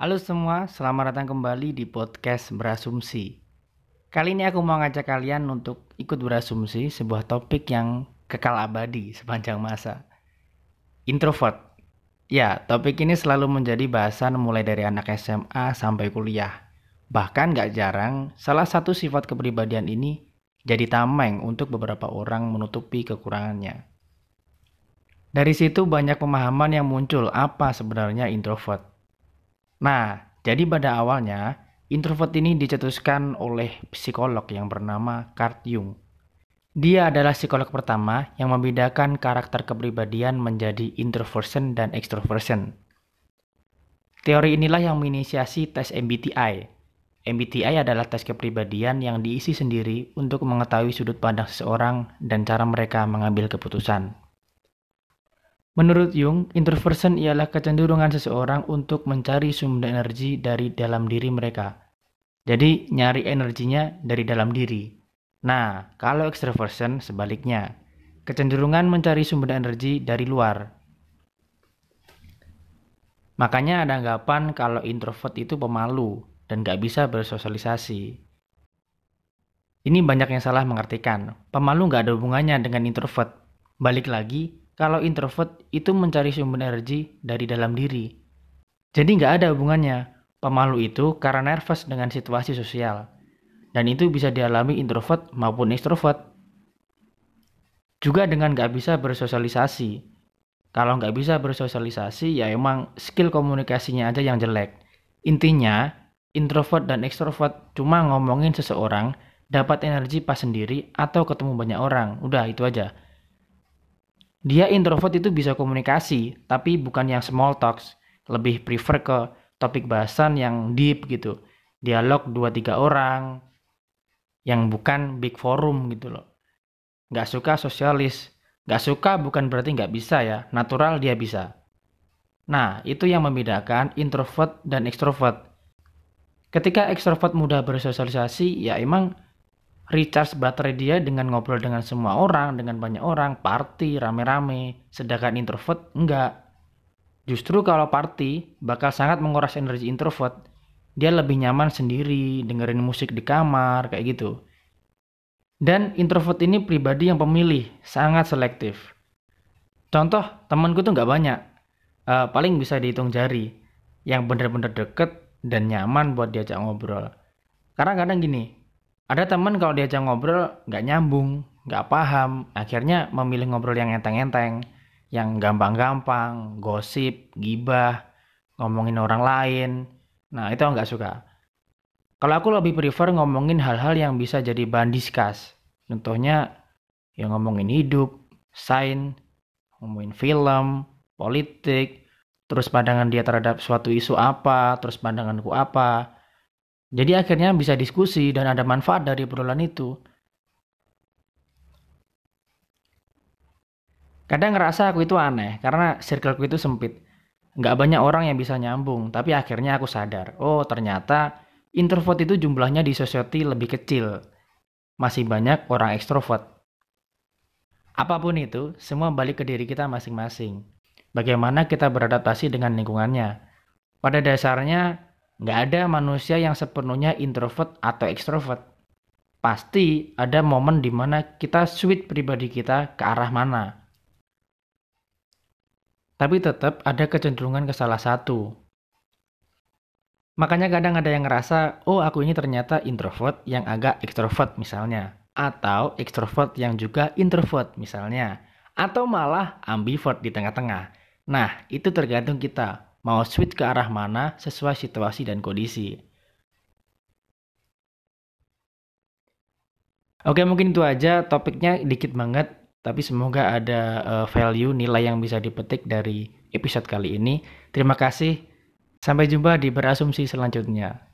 Halo semua, selamat datang kembali di podcast Berasumsi. Kali ini aku mau ngajak kalian untuk ikut berasumsi sebuah topik yang kekal abadi sepanjang masa. Introvert. Ya, topik ini selalu menjadi bahasan mulai dari anak SMA sampai kuliah. Bahkan gak jarang, salah satu sifat kepribadian ini jadi tameng untuk beberapa orang menutupi kekurangannya. Dari situ banyak pemahaman yang muncul apa sebenarnya introvert. Nah, jadi pada awalnya introvert ini dicetuskan oleh psikolog yang bernama Carl Jung. Dia adalah psikolog pertama yang membedakan karakter kepribadian menjadi introversion dan extroversion. Teori inilah yang menginisiasi tes MBTI. MBTI adalah tes kepribadian yang diisi sendiri untuk mengetahui sudut pandang seseorang dan cara mereka mengambil keputusan. Menurut Jung, introversion ialah kecenderungan seseorang untuk mencari sumber energi dari dalam diri mereka. Jadi, nyari energinya dari dalam diri. Nah, kalau extroversion sebaliknya, kecenderungan mencari sumber energi dari luar. Makanya ada anggapan kalau introvert itu pemalu dan gak bisa bersosialisasi. Ini banyak yang salah mengartikan. Pemalu gak ada hubungannya dengan introvert. Balik lagi, kalau introvert itu mencari sumber energi dari dalam diri. Jadi nggak ada hubungannya. Pemalu itu karena nervous dengan situasi sosial. Dan itu bisa dialami introvert maupun extrovert. Juga dengan nggak bisa bersosialisasi. Kalau nggak bisa bersosialisasi ya emang skill komunikasinya aja yang jelek. Intinya, introvert dan extrovert cuma ngomongin seseorang dapat energi pas sendiri atau ketemu banyak orang. Udah itu aja. Dia introvert itu bisa komunikasi, tapi bukan yang small talks. Lebih prefer ke topik bahasan yang deep gitu. Dialog 2-3 orang, yang bukan big forum gitu loh. Gak suka sosialis. Gak suka bukan berarti gak bisa ya, natural dia bisa. Nah, itu yang membedakan introvert dan extrovert. Ketika extrovert mudah bersosialisasi, ya emang recharge baterai dia dengan ngobrol dengan semua orang, dengan banyak orang, party, rame-rame. Sedangkan introvert enggak. Justru kalau party bakal sangat menguras energi introvert. Dia lebih nyaman sendiri, dengerin musik di kamar, kayak gitu. Dan introvert ini pribadi yang pemilih, sangat selektif. Contoh, temanku tuh nggak banyak. Uh, paling bisa dihitung jari. Yang bener-bener deket dan nyaman buat diajak ngobrol. Karena kadang gini, ada teman kalau diajak ngobrol nggak nyambung, nggak paham, akhirnya memilih ngobrol yang enteng-enteng, yang gampang-gampang, gosip, gibah, ngomongin orang lain. Nah itu nggak suka. Kalau aku lebih prefer ngomongin hal-hal yang bisa jadi bahan diskus. Contohnya yang ngomongin hidup, sains, ngomongin film, politik, terus pandangan dia terhadap suatu isu apa, terus pandanganku apa, jadi akhirnya bisa diskusi dan ada manfaat dari obrolan itu. Kadang ngerasa aku itu aneh karena circleku itu sempit. Nggak banyak orang yang bisa nyambung, tapi akhirnya aku sadar, oh ternyata introvert itu jumlahnya di society lebih kecil. Masih banyak orang ekstrovert. Apa pun itu, semua balik ke diri kita masing-masing. Bagaimana kita beradaptasi dengan lingkungannya. Pada dasarnya, Nggak ada manusia yang sepenuhnya introvert atau extrovert. Pasti ada momen di mana kita switch pribadi kita ke arah mana. Tapi tetap ada kecenderungan ke salah satu. Makanya kadang ada yang ngerasa, oh aku ini ternyata introvert yang agak extrovert misalnya. Atau extrovert yang juga introvert misalnya. Atau malah ambivert di tengah-tengah. Nah, itu tergantung kita mau switch ke arah mana sesuai situasi dan kondisi. Oke, mungkin itu aja topiknya dikit banget, tapi semoga ada uh, value nilai yang bisa dipetik dari episode kali ini. Terima kasih. Sampai jumpa di berasumsi selanjutnya.